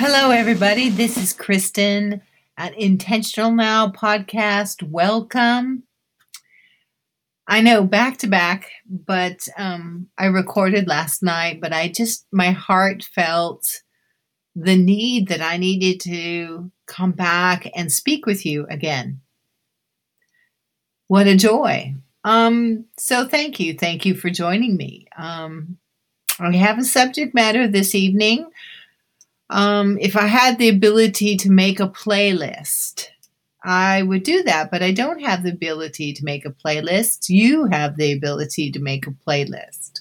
Hello, everybody. This is Kristen at Intentional Now podcast. Welcome. I know back to back, but um, I recorded last night, but I just, my heart felt the need that I needed to come back and speak with you again. What a joy. Um, so thank you. Thank you for joining me. Um, I have a subject matter this evening. Um, if I had the ability to make a playlist, I would do that, but I don't have the ability to make a playlist. You have the ability to make a playlist.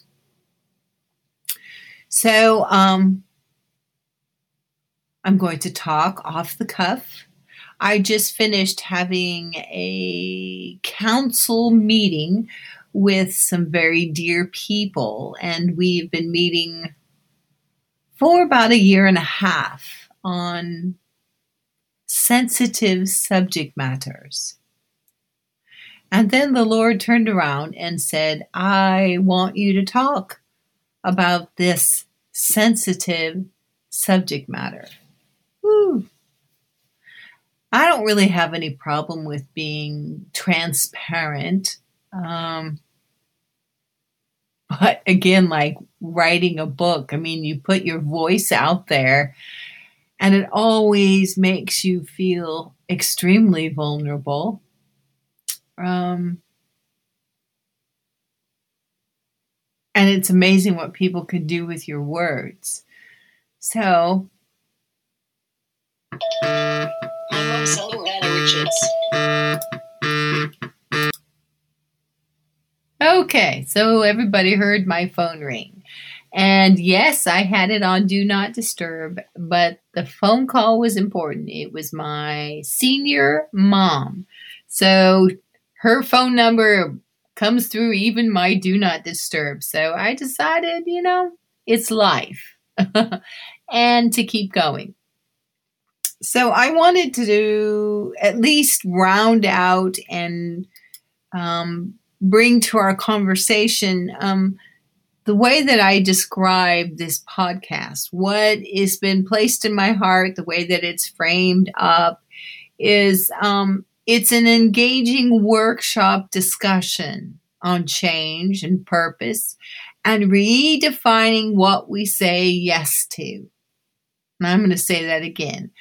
So, um, I'm going to talk off the cuff. I just finished having a council meeting with some very dear people, and we've been meeting for about a year and a half on sensitive subject matters. And then the Lord turned around and said, I want you to talk about this sensitive subject matter. Woo. I don't really have any problem with being transparent. Um, but again, like writing a book, I mean, you put your voice out there and it always makes you feel extremely vulnerable. Um, and it's amazing what people can do with your words. So, Okay, so everybody heard my phone ring. And yes, I had it on Do Not Disturb, but the phone call was important. It was my senior mom. So her phone number comes through even my Do Not Disturb. So I decided, you know, it's life and to keep going. So I wanted to do, at least round out and um, bring to our conversation um, the way that I describe this podcast, what has been placed in my heart, the way that it's framed up, is um, it's an engaging workshop discussion on change and purpose and redefining what we say yes to. And I'm going to say that again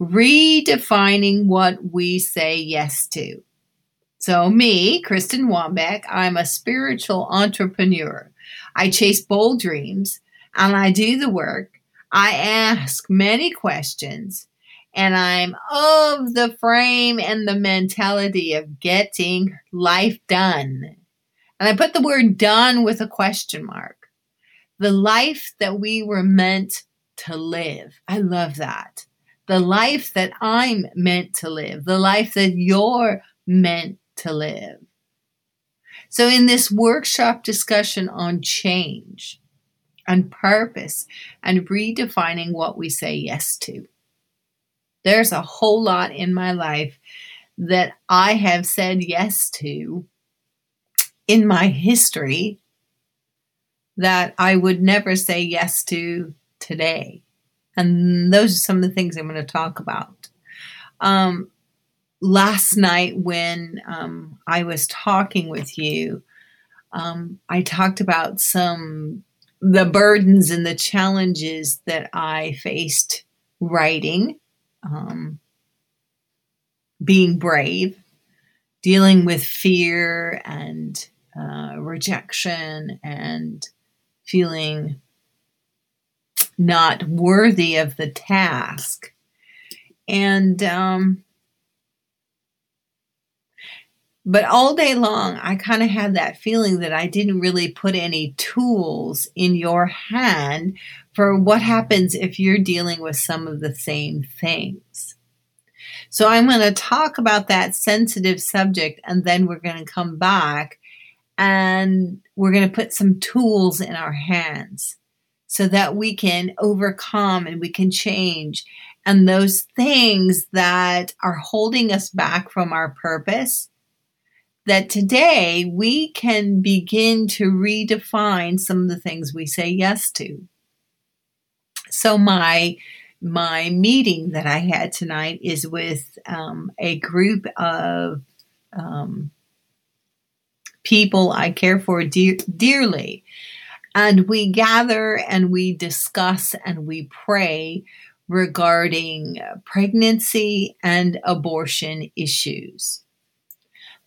redefining what we say yes to. So, me, Kristen Wambeck, I'm a spiritual entrepreneur. I chase bold dreams and I do the work. I ask many questions and I'm of the frame and the mentality of getting life done. And I put the word done with a question mark. The life that we were meant to live. I love that. The life that I'm meant to live, the life that you're meant to live. So, in this workshop discussion on change and purpose and redefining what we say yes to, there's a whole lot in my life that I have said yes to in my history that I would never say yes to today. And those are some of the things I'm going to talk about. Um, last night when um, I was talking with you, um, I talked about some the burdens and the challenges that I faced writing, um, being brave, dealing with fear and uh, rejection, and feeling not worthy of the task. And um, but all day long, I kind of had that feeling that I didn't really put any tools in your hand for what happens if you're dealing with some of the same things. So I'm going to talk about that sensitive subject and then we're going to come back and we're going to put some tools in our hands so that we can overcome and we can change. And those things that are holding us back from our purpose, that today we can begin to redefine some of the things we say yes to. So, my my meeting that I had tonight is with um, a group of um, people I care for dear, dearly. And we gather and we discuss and we pray regarding pregnancy and abortion issues.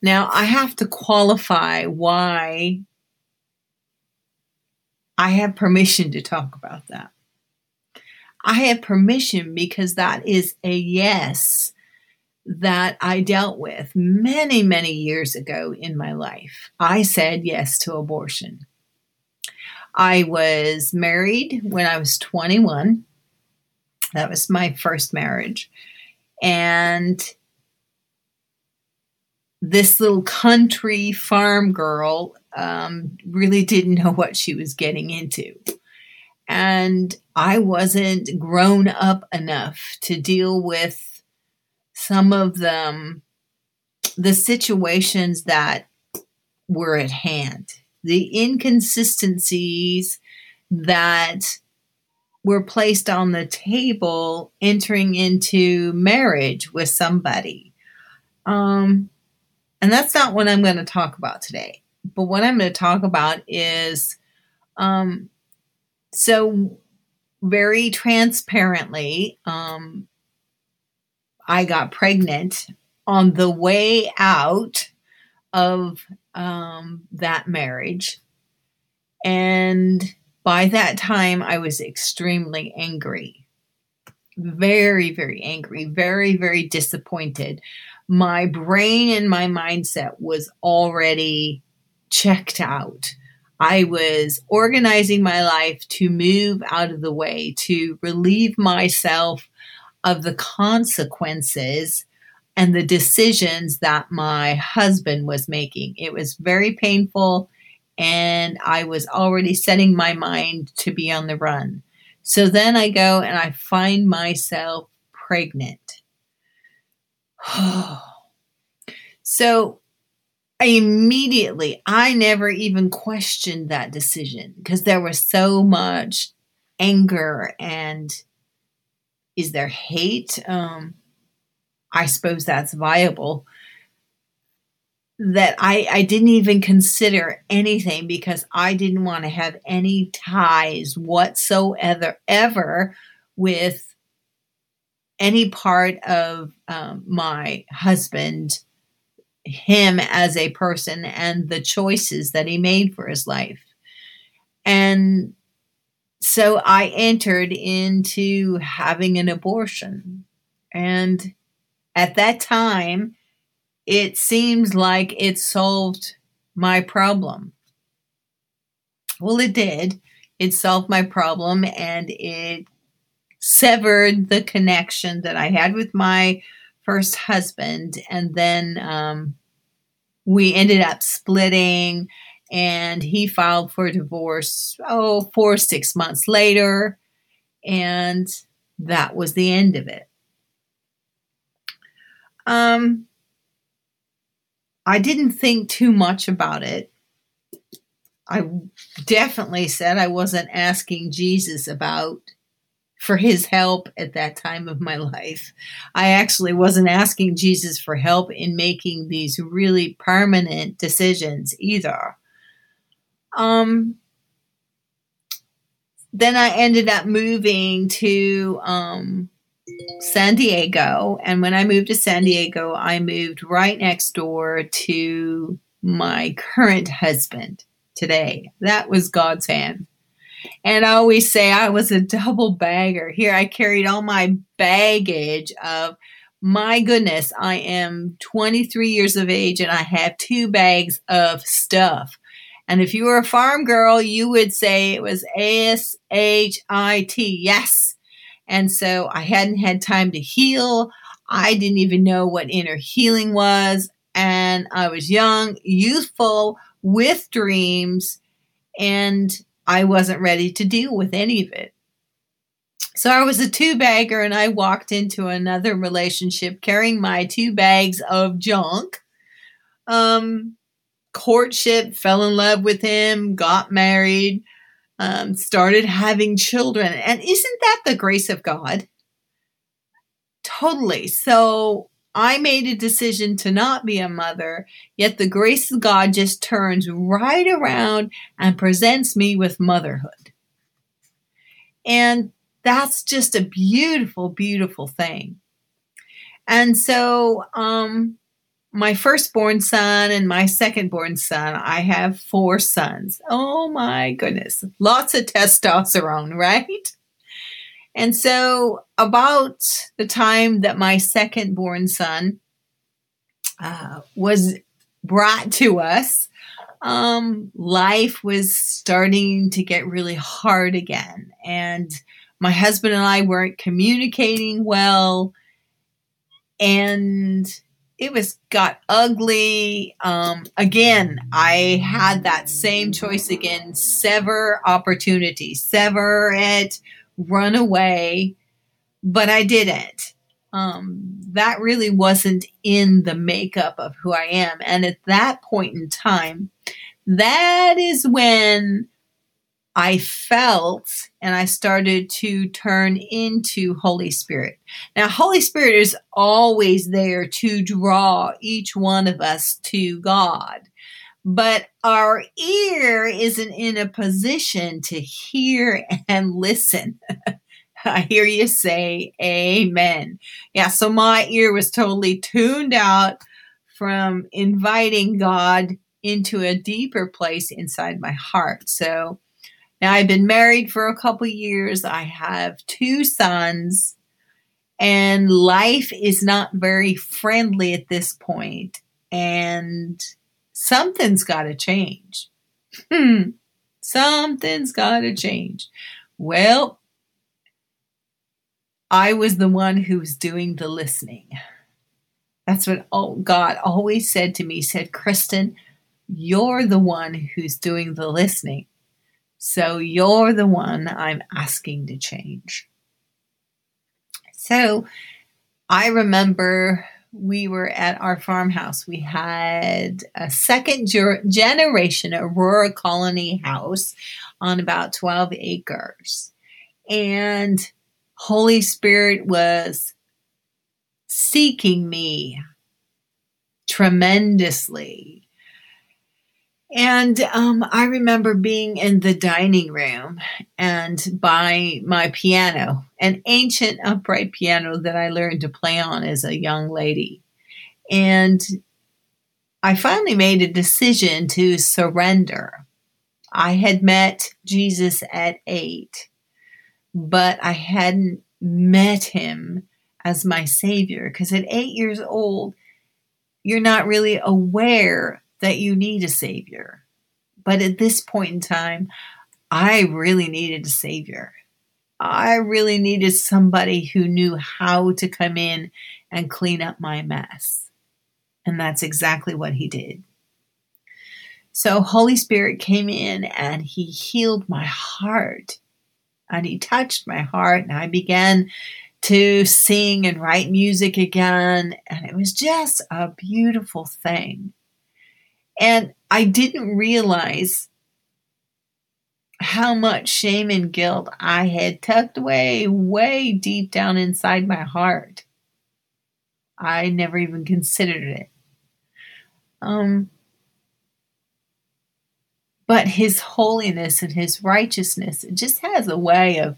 Now, I have to qualify why I have permission to talk about that. I have permission because that is a yes that I dealt with many, many years ago in my life. I said yes to abortion. I was married when I was 21. That was my first marriage. And this little country farm girl um, really didn't know what she was getting into. And I wasn't grown up enough to deal with some of them, the situations that were at hand, the inconsistencies that were placed on the table entering into marriage with somebody. Um, and that's not what I'm going to talk about today. But what I'm going to talk about is um, so very transparently, um, I got pregnant on the way out of um, that marriage. And by that time, I was extremely angry. Very, very angry, very, very disappointed my brain and my mindset was already checked out. I was organizing my life to move out of the way, to relieve myself of the consequences and the decisions that my husband was making. It was very painful, and I was already setting my mind to be on the run. So then I go and I find myself pregnant. so immediately, I never even questioned that decision because there was so much anger and is there hate? Um, I suppose that's viable. That I, I didn't even consider anything because I didn't want to have any ties whatsoever ever with any part of um, my husband, him as a person, and the choices that he made for his life. And so I entered into having an abortion. And at that time, it seems like it solved my problem. Well, it did. It solved my problem and it severed the connection that I had with my first husband. And then um, we ended up splitting, and he filed for divorce, oh, four, six months later. And that was the end of it. Um, I didn't think too much about it. I definitely said I wasn't asking Jesus about for his help at that time of my life. I actually wasn't asking Jesus for help in making these really permanent decisions either. Um, then I ended up moving to um, San Diego. And when I moved to San Diego, I moved right next door to my current husband today. That was God's hand. And I always say I was a double bagger. Here I carried all my baggage of my goodness, I am 23 years of age and I have two bags of stuff. And if you were a farm girl, you would say it was S H I T. Yes. And so I hadn't had time to heal. I didn't even know what inner healing was. And I was young, youthful, with dreams. And I wasn't ready to deal with any of it. So I was a two bagger and I walked into another relationship carrying my two bags of junk. Um, courtship, fell in love with him, got married, um, started having children. And isn't that the grace of God? Totally. So I made a decision to not be a mother, yet the grace of God just turns right around and presents me with motherhood. And that's just a beautiful, beautiful thing. And so, um, my firstborn son and my secondborn son, I have four sons. Oh my goodness. Lots of testosterone, right? And so, about the time that my second born son uh, was brought to us, um, life was starting to get really hard again. And my husband and I weren't communicating well. And it was got ugly. Um, again, I had that same choice again sever opportunity, sever it run away, but I didn't. Um, that really wasn't in the makeup of who I am. And at that point in time, that is when I felt and I started to turn into Holy Spirit. Now, Holy Spirit is always there to draw each one of us to God but our ear isn't in a position to hear and listen. I hear you say amen. Yeah, so my ear was totally tuned out from inviting God into a deeper place inside my heart. So now I've been married for a couple years. I have two sons and life is not very friendly at this point. And something's got to change. Hmm. Something's got to change. Well, I was the one who was doing the listening. That's what God always said to me. He said, Kristen, you're the one who's doing the listening. So you're the one I'm asking to change. So I remember we were at our farmhouse. We had a second generation Aurora colony house on about 12 acres. And Holy Spirit was seeking me tremendously. And um, I remember being in the dining room and by my piano, an ancient upright piano that I learned to play on as a young lady. And I finally made a decision to surrender. I had met Jesus at eight, but I hadn't met him as my savior because at eight years old, you're not really aware that you need a savior. But at this point in time, I really needed a savior. I really needed somebody who knew how to come in and clean up my mess. And that's exactly what he did. So, Holy Spirit came in and he healed my heart and he touched my heart, and I began to sing and write music again. And it was just a beautiful thing. And I didn't realize how much shame and guilt I had tucked away, way deep down inside my heart. I never even considered it. Um, but his holiness and his righteousness it just has a way of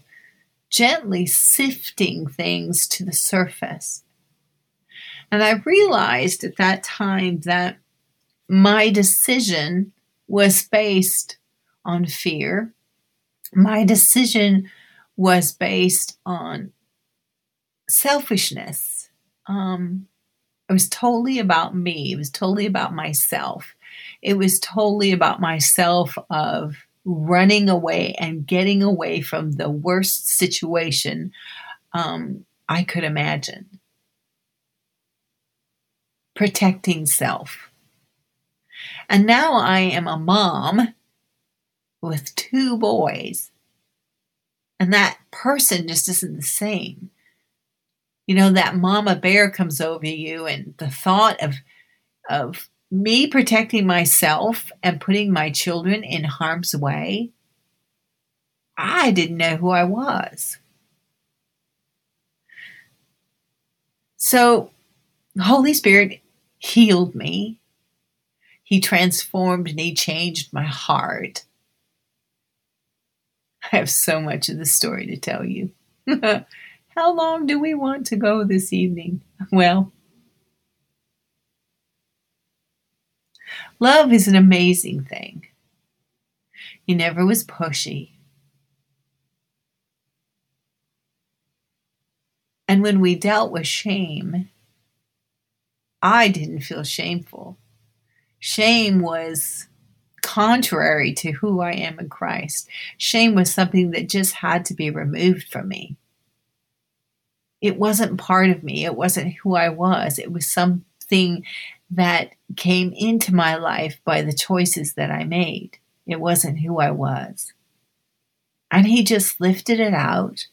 gently sifting things to the surface. And I realized at that time that my decision was based on fear. My decision was based on selfishness. Um, it was totally about me. It was totally about myself. It was totally about myself of running away and getting away from the worst situation um, I could imagine. Protecting self. And now I am a mom with two boys. And that person just isn't the same. You know, that mama bear comes over you, and the thought of, of me protecting myself and putting my children in harm's way, I didn't know who I was. So, Holy Spirit healed me. He transformed and He changed my heart. I have so much of the story to tell you. How long do we want to go this evening? Well, love is an amazing thing. He never was pushy. And when we dealt with shame, I didn't feel shameful. Shame was contrary to who I am in Christ. Shame was something that just had to be removed from me. It wasn't part of me, it wasn't who I was. It was something that came into my life by the choices that I made. It wasn't who I was. And he just lifted it out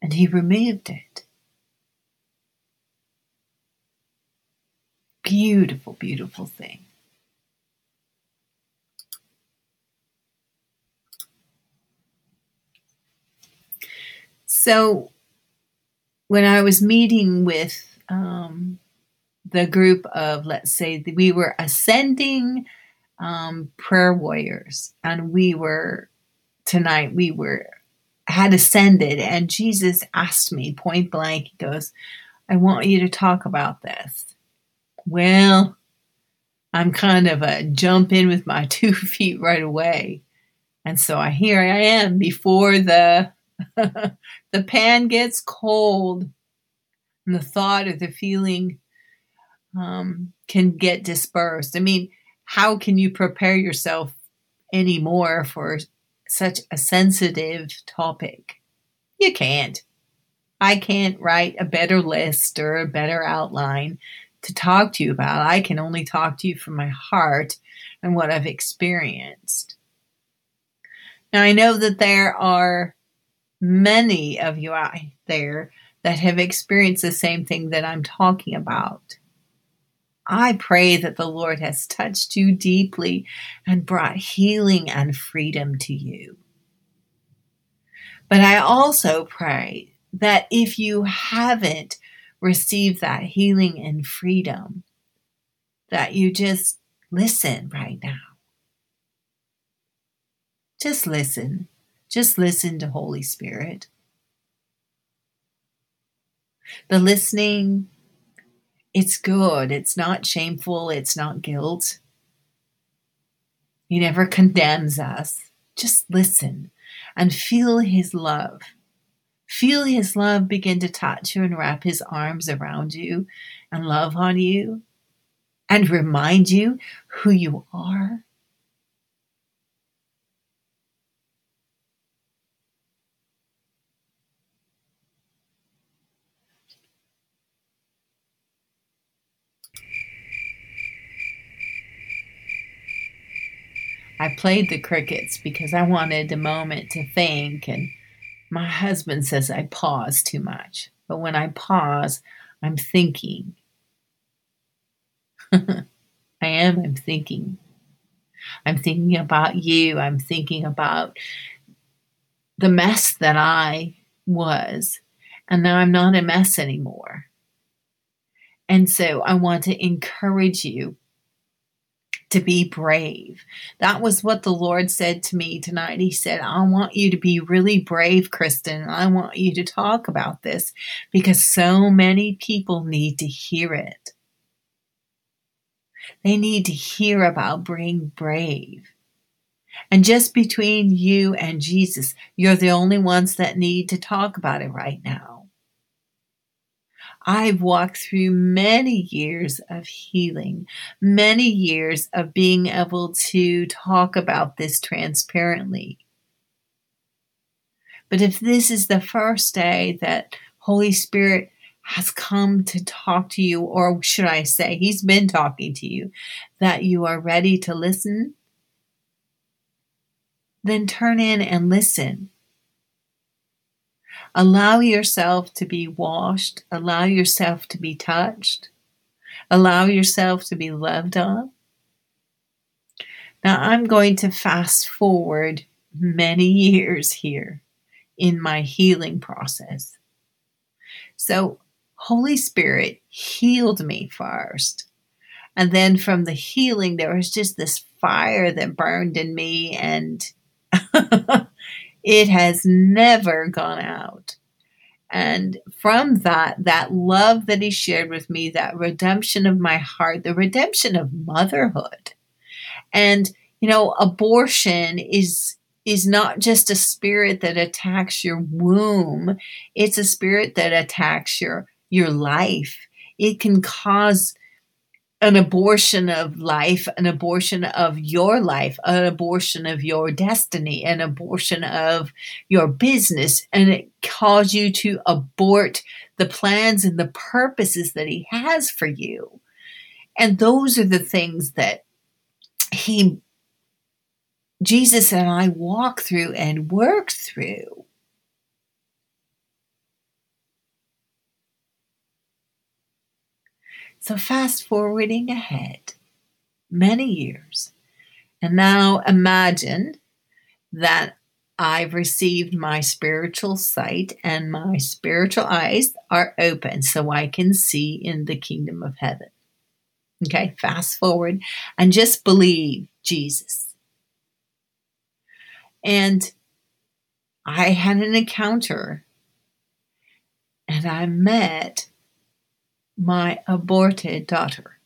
and he removed it. Beautiful, beautiful thing. So, when I was meeting with um, the group of, let's say, we were ascending um, prayer warriors, and we were tonight, we were had ascended, and Jesus asked me point blank, He goes, I want you to talk about this. Well, I'm kind of a jump in with my two feet right away. And so I here I am before the the pan gets cold and the thought or the feeling um, can get dispersed. I mean, how can you prepare yourself anymore for such a sensitive topic. You can't. I can't write a better list or a better outline to talk to you about. I can only talk to you from my heart and what I've experienced. Now, I know that there are many of you out there that have experienced the same thing that I'm talking about. I pray that the Lord has touched you deeply and brought healing and freedom to you. But I also pray that if you haven't received that healing and freedom, that you just listen right now. Just listen. Just listen to Holy Spirit. The listening it's good. It's not shameful. It's not guilt. He never condemns us. Just listen and feel His love. Feel His love begin to touch you and wrap His arms around you and love on you and remind you who you are. I played the crickets because I wanted a moment to think, and my husband says I pause too much. But when I pause, I'm thinking. I am, I'm thinking. I'm thinking about you. I'm thinking about the mess that I was. And now I'm not a mess anymore. And so I want to encourage you to be brave. That was what the Lord said to me tonight. He said, I want you to be really brave, Kristen. I want you to talk about this because so many people need to hear it. They need to hear about being brave. And just between you and Jesus, you're the only ones that need to talk about it right now. I've walked through many years of healing, many years of being able to talk about this transparently. But if this is the first day that Holy Spirit has come to talk to you, or should I say, He's been talking to you, that you are ready to listen, then turn in and listen. Allow yourself to be washed. Allow yourself to be touched. Allow yourself to be loved on. Now, I'm going to fast forward many years here in my healing process. So, Holy Spirit healed me first. And then from the healing, there was just this fire that burned in me, and it has never gone out. And from that, that love that he shared with me, that redemption of my heart, the redemption of motherhood. And, you know, abortion is is not just a spirit that attacks your womb it's a spirit that attacks your your life it can cause an abortion of life, an abortion of your life, an abortion of your destiny, an abortion of your business, and it cause you to abort the plans and the purposes that He has for you. And those are the things that He, Jesus and I walk through and work through. So, fast forwarding ahead many years, and now imagine that I've received my spiritual sight and my spiritual eyes are open so I can see in the kingdom of heaven. Okay, fast forward and just believe Jesus. And I had an encounter and I met my aborted daughter.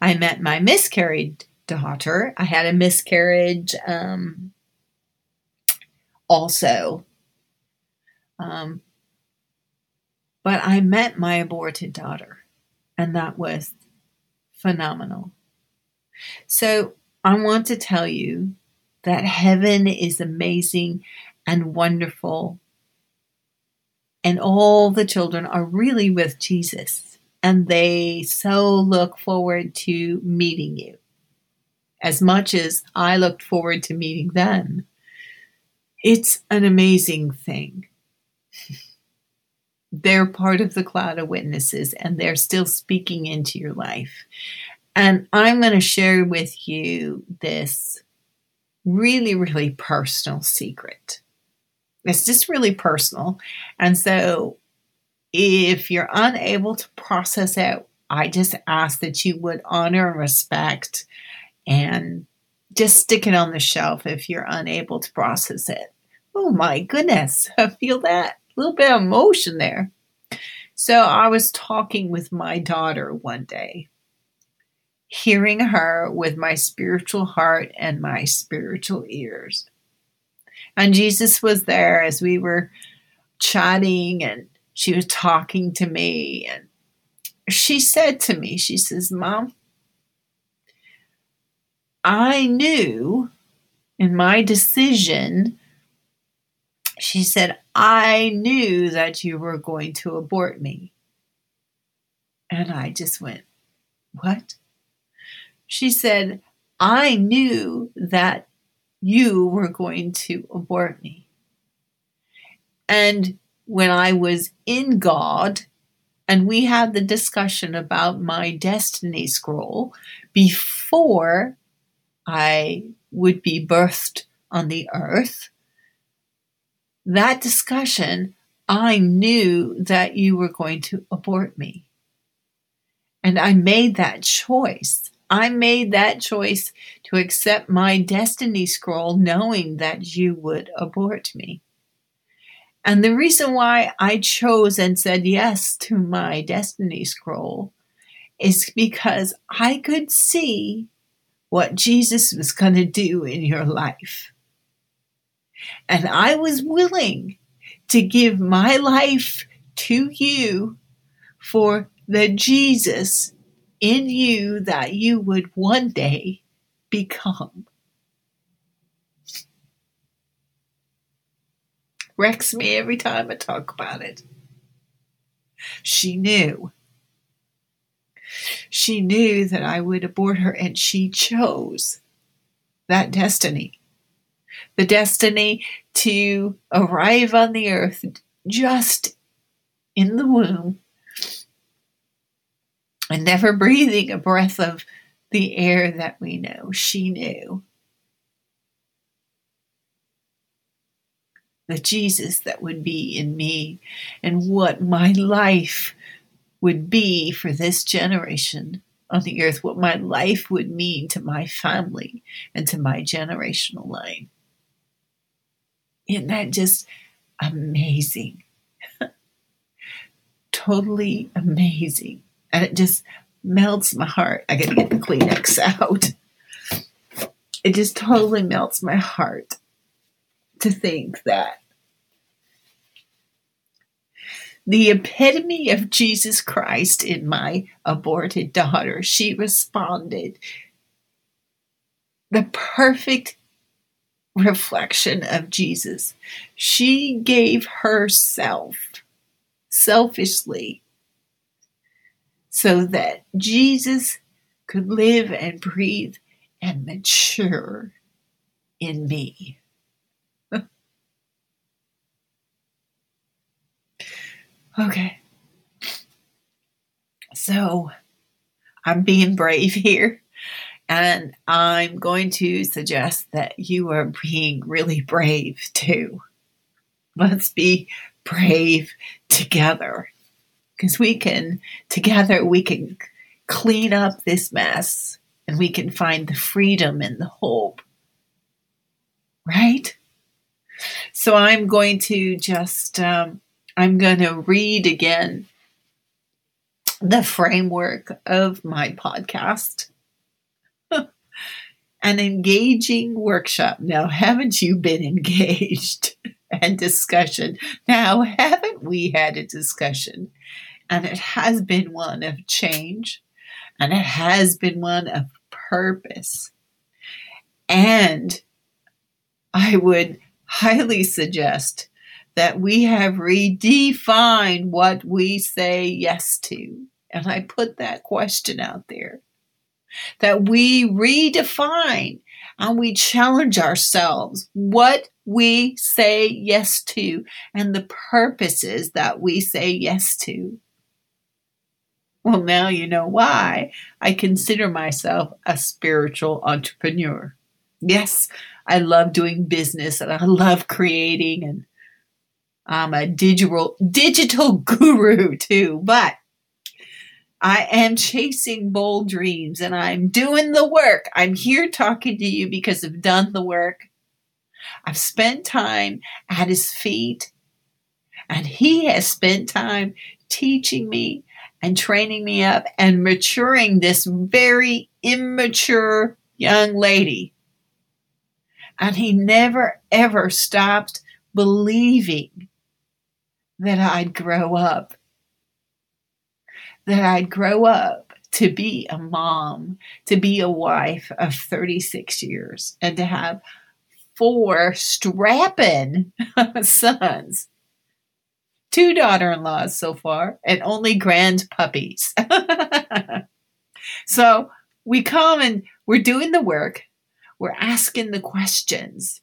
I met my miscarried daughter. I had a miscarriage um, also. Um, but I met my aborted daughter, and that was phenomenal. So I want to tell you that heaven is amazing and wonderful and all the children are really with Jesus. And they so look forward to meeting you as much as I looked forward to meeting them. It's an amazing thing. they're part of the cloud of witnesses and they're still speaking into your life. And I'm going to share with you this really, really personal secret. It's just really personal. And so if you're unable to process it, I just ask that you would honor and respect and just stick it on the shelf if you're unable to process it. Oh my goodness, I feel that little bit of emotion there. So I was talking with my daughter one day, hearing her with my spiritual heart and my spiritual ears. And Jesus was there as we were chatting and she was talking to me. And she said to me, She says, Mom, I knew in my decision, she said, I knew that you were going to abort me. And I just went, What? She said, I knew that you were going to abort me. And when I was in God, and we had the discussion about my destiny scroll before I would be birthed on the earth. That discussion, I knew that you were going to abort me. And I made that choice. I made that choice to accept my destiny scroll knowing that you would abort me. And the reason why I chose and said yes to my destiny scroll is because I could see what Jesus was going to do in your life. And I was willing to give my life to you for the Jesus in you that you would one day become. Wrecks me every time I talk about it. She knew. She knew that I would abort her, and she chose that destiny. The destiny to arrive on the earth just in the womb and never breathing a breath of the air that we know. She knew. the Jesus that would be in me and what my life would be for this generation on the earth, what my life would mean to my family and to my generational line. Isn't that just amazing? totally amazing. And it just melts my heart. I gotta get the Kleenex out. It just totally melts my heart to think that the epitome of Jesus Christ in my aborted daughter, she responded. The perfect reflection of Jesus. She gave herself selfishly so that Jesus could live and breathe and mature in me. okay. So I'm being brave here. And I'm going to suggest that you are being really brave too. Let's be brave together because we can, together, we can clean up this mess and we can find the freedom and the hope. Right? So I'm going to just, um, I'm going to read again the framework of my podcast. An engaging workshop. Now, haven't you been engaged? and discussion. Now, haven't we had a discussion? And it has been one of change, and it has been one of purpose. And I would highly suggest that we have redefined what we say yes to. And I put that question out there that we redefine and we challenge ourselves what we say yes to and the purposes that we say yes to. Well, now you know why I consider myself a spiritual entrepreneur. Yes, I love doing business and I love creating and I'm a digital digital guru too, but I am chasing bold dreams and I'm doing the work. I'm here talking to you because I've done the work. I've spent time at his feet and he has spent time teaching me and training me up and maturing this very immature young lady. And he never ever stopped believing that I'd grow up that I'd grow up to be a mom, to be a wife of 36 years, and to have four strapping sons. Two daughter in laws so far, and only grand puppies. so we come and we're doing the work, we're asking the questions,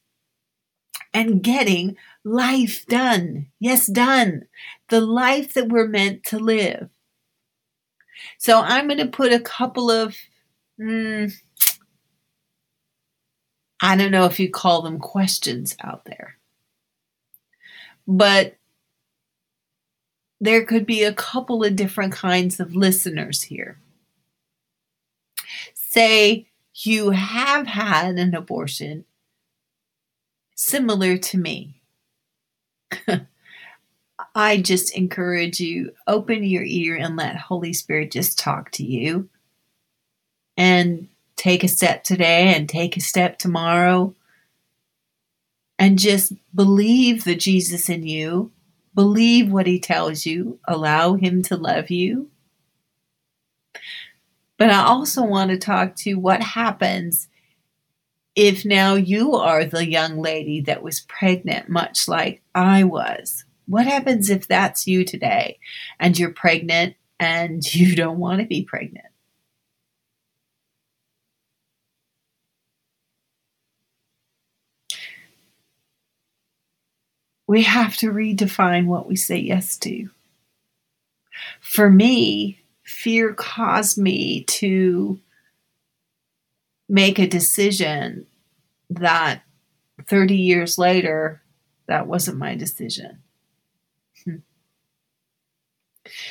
and getting life done. Yes, done. The life that we're meant to live. So I'm going to put a couple of, mm, I don't know if you call them questions out there, but there could be a couple of different kinds of listeners here. Say you have had an abortion similar to me. I just encourage you open your ear and let Holy Spirit just talk to you. And take a step today and take a step tomorrow. And just believe the Jesus in you. Believe what he tells you. Allow him to love you. But I also want to talk to what happens if now you are the young lady that was pregnant, much like I was. What happens if that's you today and you're pregnant and you don't want to be pregnant? We have to redefine what we say yes to. For me, fear caused me to make a decision that 30 years later That wasn't my decision. Hmm.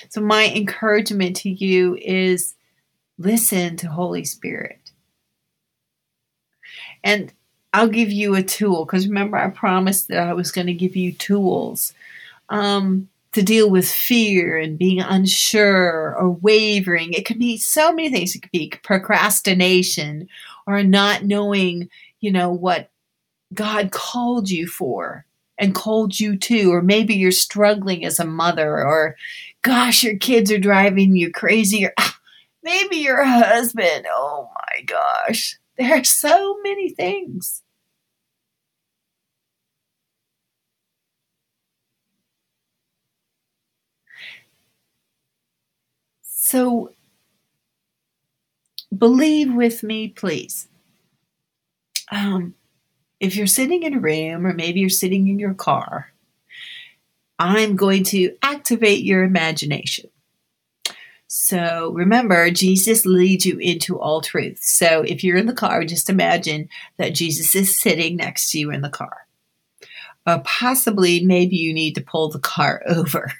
So, my encouragement to you is listen to Holy Spirit. And I'll give you a tool because remember, I promised that I was going to give you tools um, to deal with fear and being unsure or wavering. It could be so many things. It could be procrastination or not knowing, you know, what God called you for and called you to, or maybe you're struggling as a mother, or gosh, your kids are driving you crazy, or ah, maybe your husband. Oh my gosh, there are so many things. So, believe with me, please. Um, if you're sitting in a room or maybe you're sitting in your car, I'm going to activate your imagination. So remember, Jesus leads you into all truth. So if you're in the car, just imagine that Jesus is sitting next to you in the car. Uh, possibly, maybe you need to pull the car over.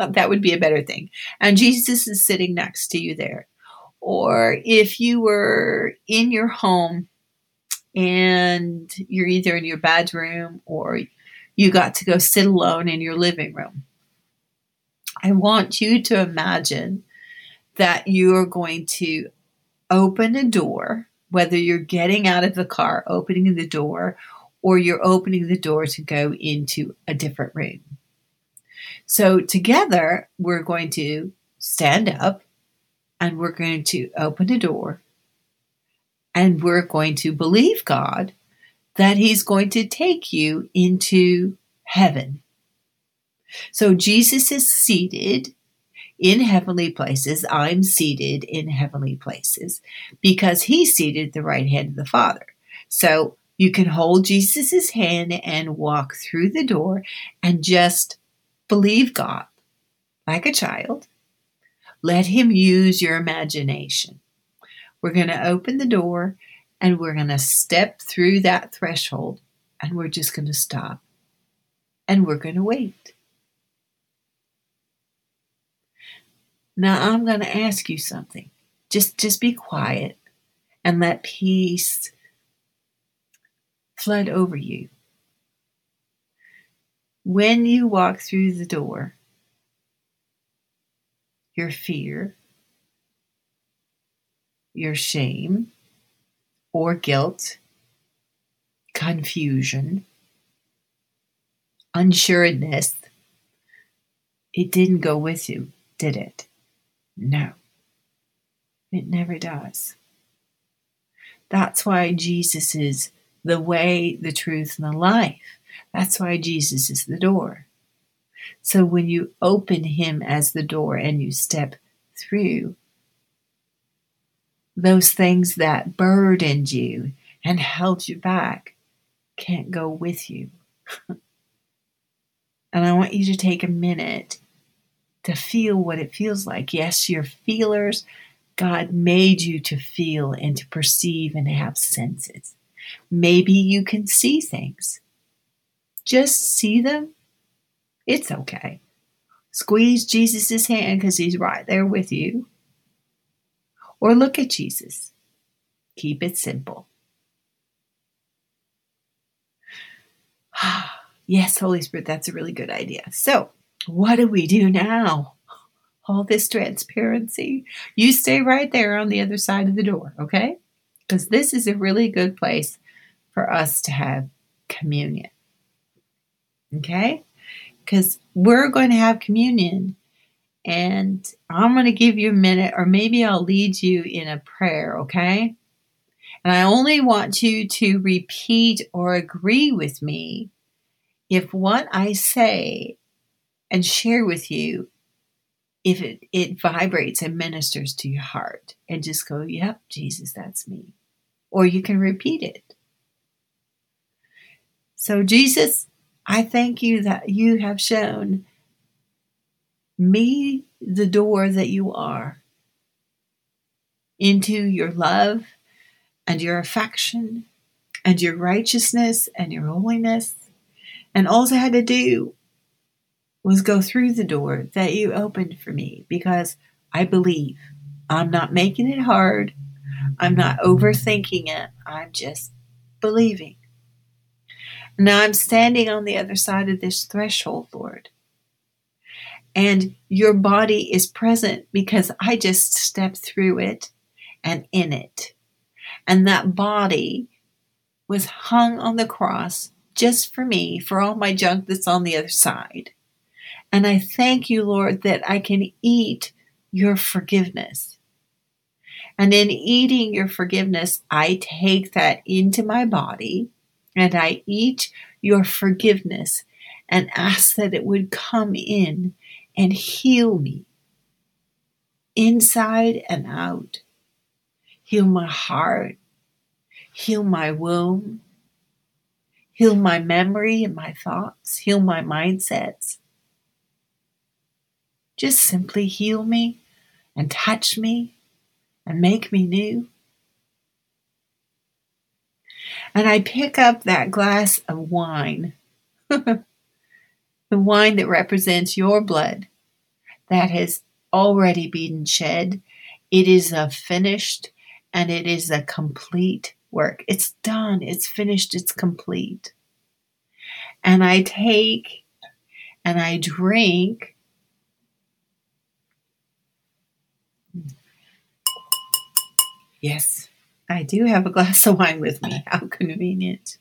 that would be a better thing. And Jesus is sitting next to you there. Or if you were in your home and you're either in your bedroom or you got to go sit alone in your living room. I want you to imagine that you are going to open a door, whether you're getting out of the car, opening the door, or you're opening the door to go into a different room. So, together, we're going to stand up and we're going to open a door and we're going to believe God that He's going to take you into heaven. So Jesus is seated in heavenly places. I'm seated in heavenly places because He's seated at the right hand of the Father. So you can hold Jesus' hand and walk through the door and just believe God like a child. Let Him use your imagination. We're going to open the door and we're going to step through that threshold and we're just going to stop and we're going to wait. Now I'm going to ask you something. Just just be quiet and let peace flood over you. When you walk through the door, your fear, your shame or guilt, confusion, unsureness, it didn't go with you, did it? No, it never does. That's why Jesus is the way, the truth, and the life. That's why Jesus is the door. So when you open Him as the door and you step through, those things that burdened you and held you back can't go with you. and I want you to take a minute to feel what it feels like. Yes, your feelers. God made you to feel and to perceive and have senses. Maybe you can see things. Just see them. It's okay. Squeeze Jesus' hand because he's right there with you or look at Jesus. Keep it simple. yes, Holy Spirit, that's a really good idea. So, what do we do now? All this transparency. You stay right there on the other side of the door, okay? Because this is a really good place for us to have communion. Okay? Because we're going to have communion and I'm going to give you a minute, or maybe I'll lead you in a prayer, okay? And I only want you to repeat or agree with me if what I say and share with you, if it, it vibrates and ministers to your heart, and just go, Yep, Jesus, that's me. Or you can repeat it. So, Jesus, I thank you that you have shown me the door that you are into your love and your affection and your righteousness and your holiness. And all I had to do was go through the door that you opened for me because I believe. I'm not making it hard. I'm not overthinking it. I'm just believing. Now I'm standing on the other side of this threshold, Lord. And your body is present because I just stepped through it and in it. And that body was hung on the cross just for me, for all my junk that's on the other side. And I thank you, Lord, that I can eat your forgiveness. And in eating your forgiveness, I take that into my body and I eat your forgiveness and ask that it would come in and heal me inside and out. Heal my heart, heal my womb, heal my memory and my thoughts, heal my mindsets. Just simply heal me and touch me and make me new. And I pick up that glass of wine, the wine that represents your blood that has already been shed. It is a finished and it is a complete work. It's done, it's finished, it's complete. And I take and I drink Yes, I do have a glass of wine with me. How convenient.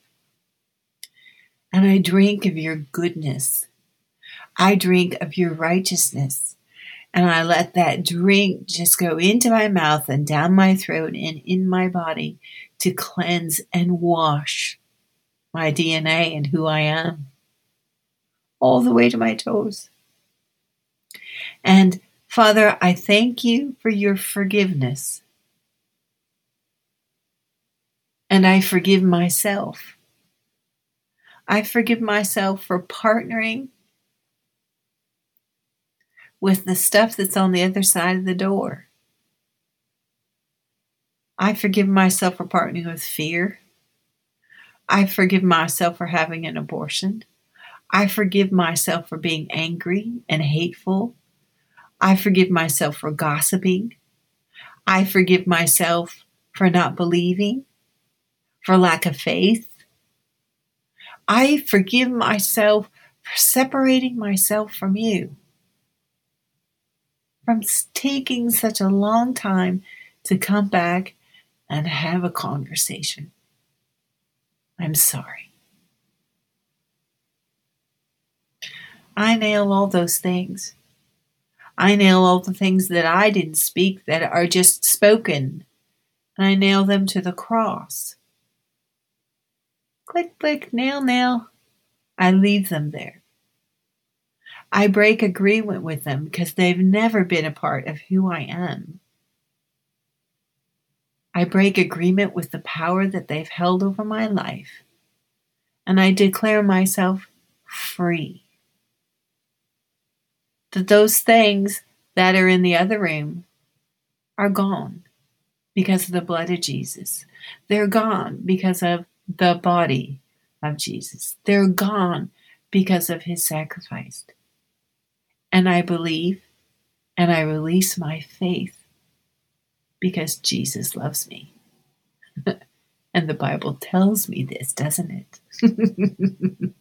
And I drink of your goodness. I drink of your righteousness. And I let that drink just go into my mouth and down my throat and in my body to cleanse and wash my DNA and who I am, all the way to my toes. And Father, I thank you for your forgiveness. And I forgive myself. I forgive myself for partnering with the stuff that's on the other side of the door. I forgive myself for partnering with fear. I forgive myself for having an abortion. I forgive myself for being angry and hateful. I forgive myself for gossiping. I forgive myself for not believing, for lack of faith. I forgive myself for separating myself from you, from taking such a long time to come back and have a conversation. I'm sorry. I nail all those things. I nail all the things that I didn't speak that are just spoken, and I nail them to the cross. Click, click, nail, nail. I leave them there. I break agreement with them because they've never been a part of who I am. I break agreement with the power that they've held over my life, and I declare myself free. That those things that are in the other room are gone because of the blood of Jesus. They're gone because of the body of Jesus. They're gone because of his sacrifice. And I believe and I release my faith because Jesus loves me. and the Bible tells me this, doesn't it?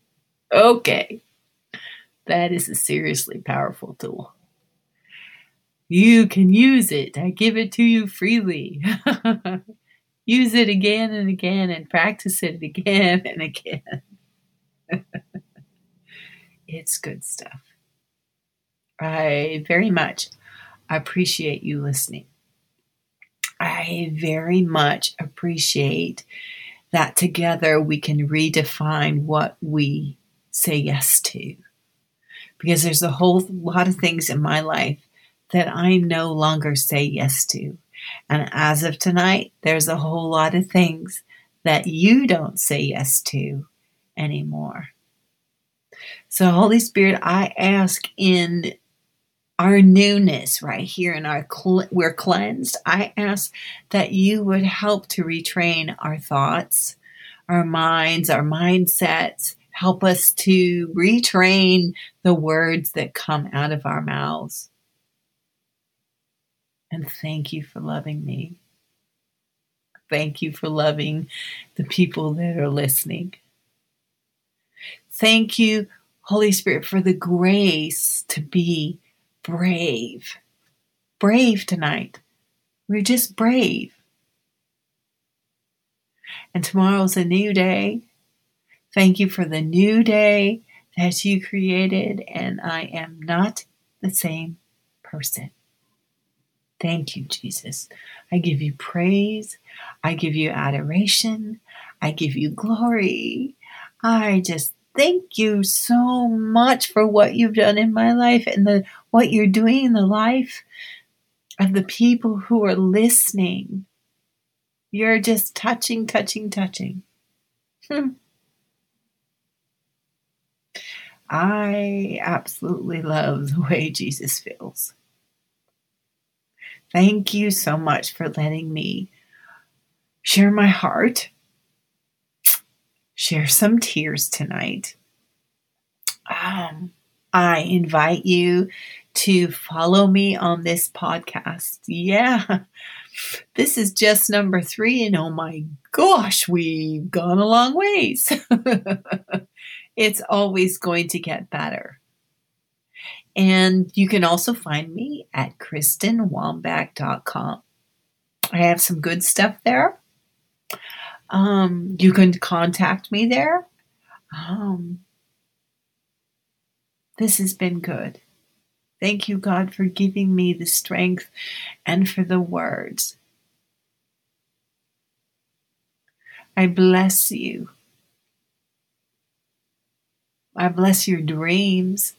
okay. That is a seriously powerful tool. You can use it. I give it to you freely. use it again and again and practice it again and again. it's good stuff. I very much appreciate you listening. I very much appreciate that together we can redefine what we say yes to. Because there's a whole lot of things in my life that I no longer say yes to. And as of tonight, there's a whole lot of things that you don't say yes to anymore. So, Holy Spirit, I ask in our newness right here in our cl- we're cleansed i ask that you would help to retrain our thoughts our minds our mindsets Help us to retrain the words that come out of our mouths. And thank you for loving me. Thank you for loving the people that are listening. Thank you, Holy Spirit, for the grace to be brave. Brave tonight. We're just brave. And tomorrow's a new day. Thank you for the new day that you created, and I am not the same person. Thank you, Jesus. I give you praise. I give you adoration. I give you glory. I just thank you so much for what you've done in my life and the what you're doing in the life of the people who are listening. You're just touching, touching, touching. Hmm. I absolutely love the way Jesus feels. Thank you so much for letting me share my heart, share some tears tonight. Um, I invite you to follow me on this podcast. Yeah, this is just number three, and oh my gosh, we've gone a long ways. it's always going to get better. And you can also find me at kristenwambach.com. I have some good stuff there. Um, you can contact me there. Um, this has been good. Thank you, God, for giving me the strength and for the words. I bless you. I bless your dreams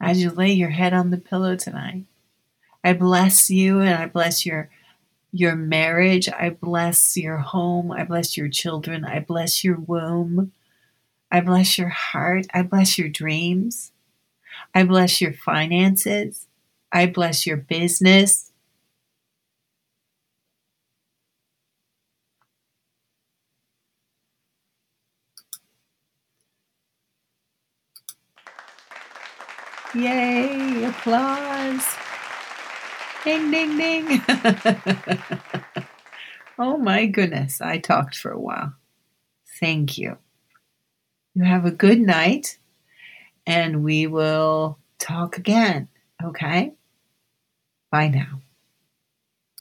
as you lay your head on the pillow tonight. I bless you and I bless your your marriage. I bless your home. I bless your children. I bless your womb. I bless your heart. I bless your dreams. I bless your finances. I bless your business. Yay, applause. Ding, ding, ding. oh my goodness, I talked for a while. Thank you. You have a good night, and we will talk again. Okay? Bye now.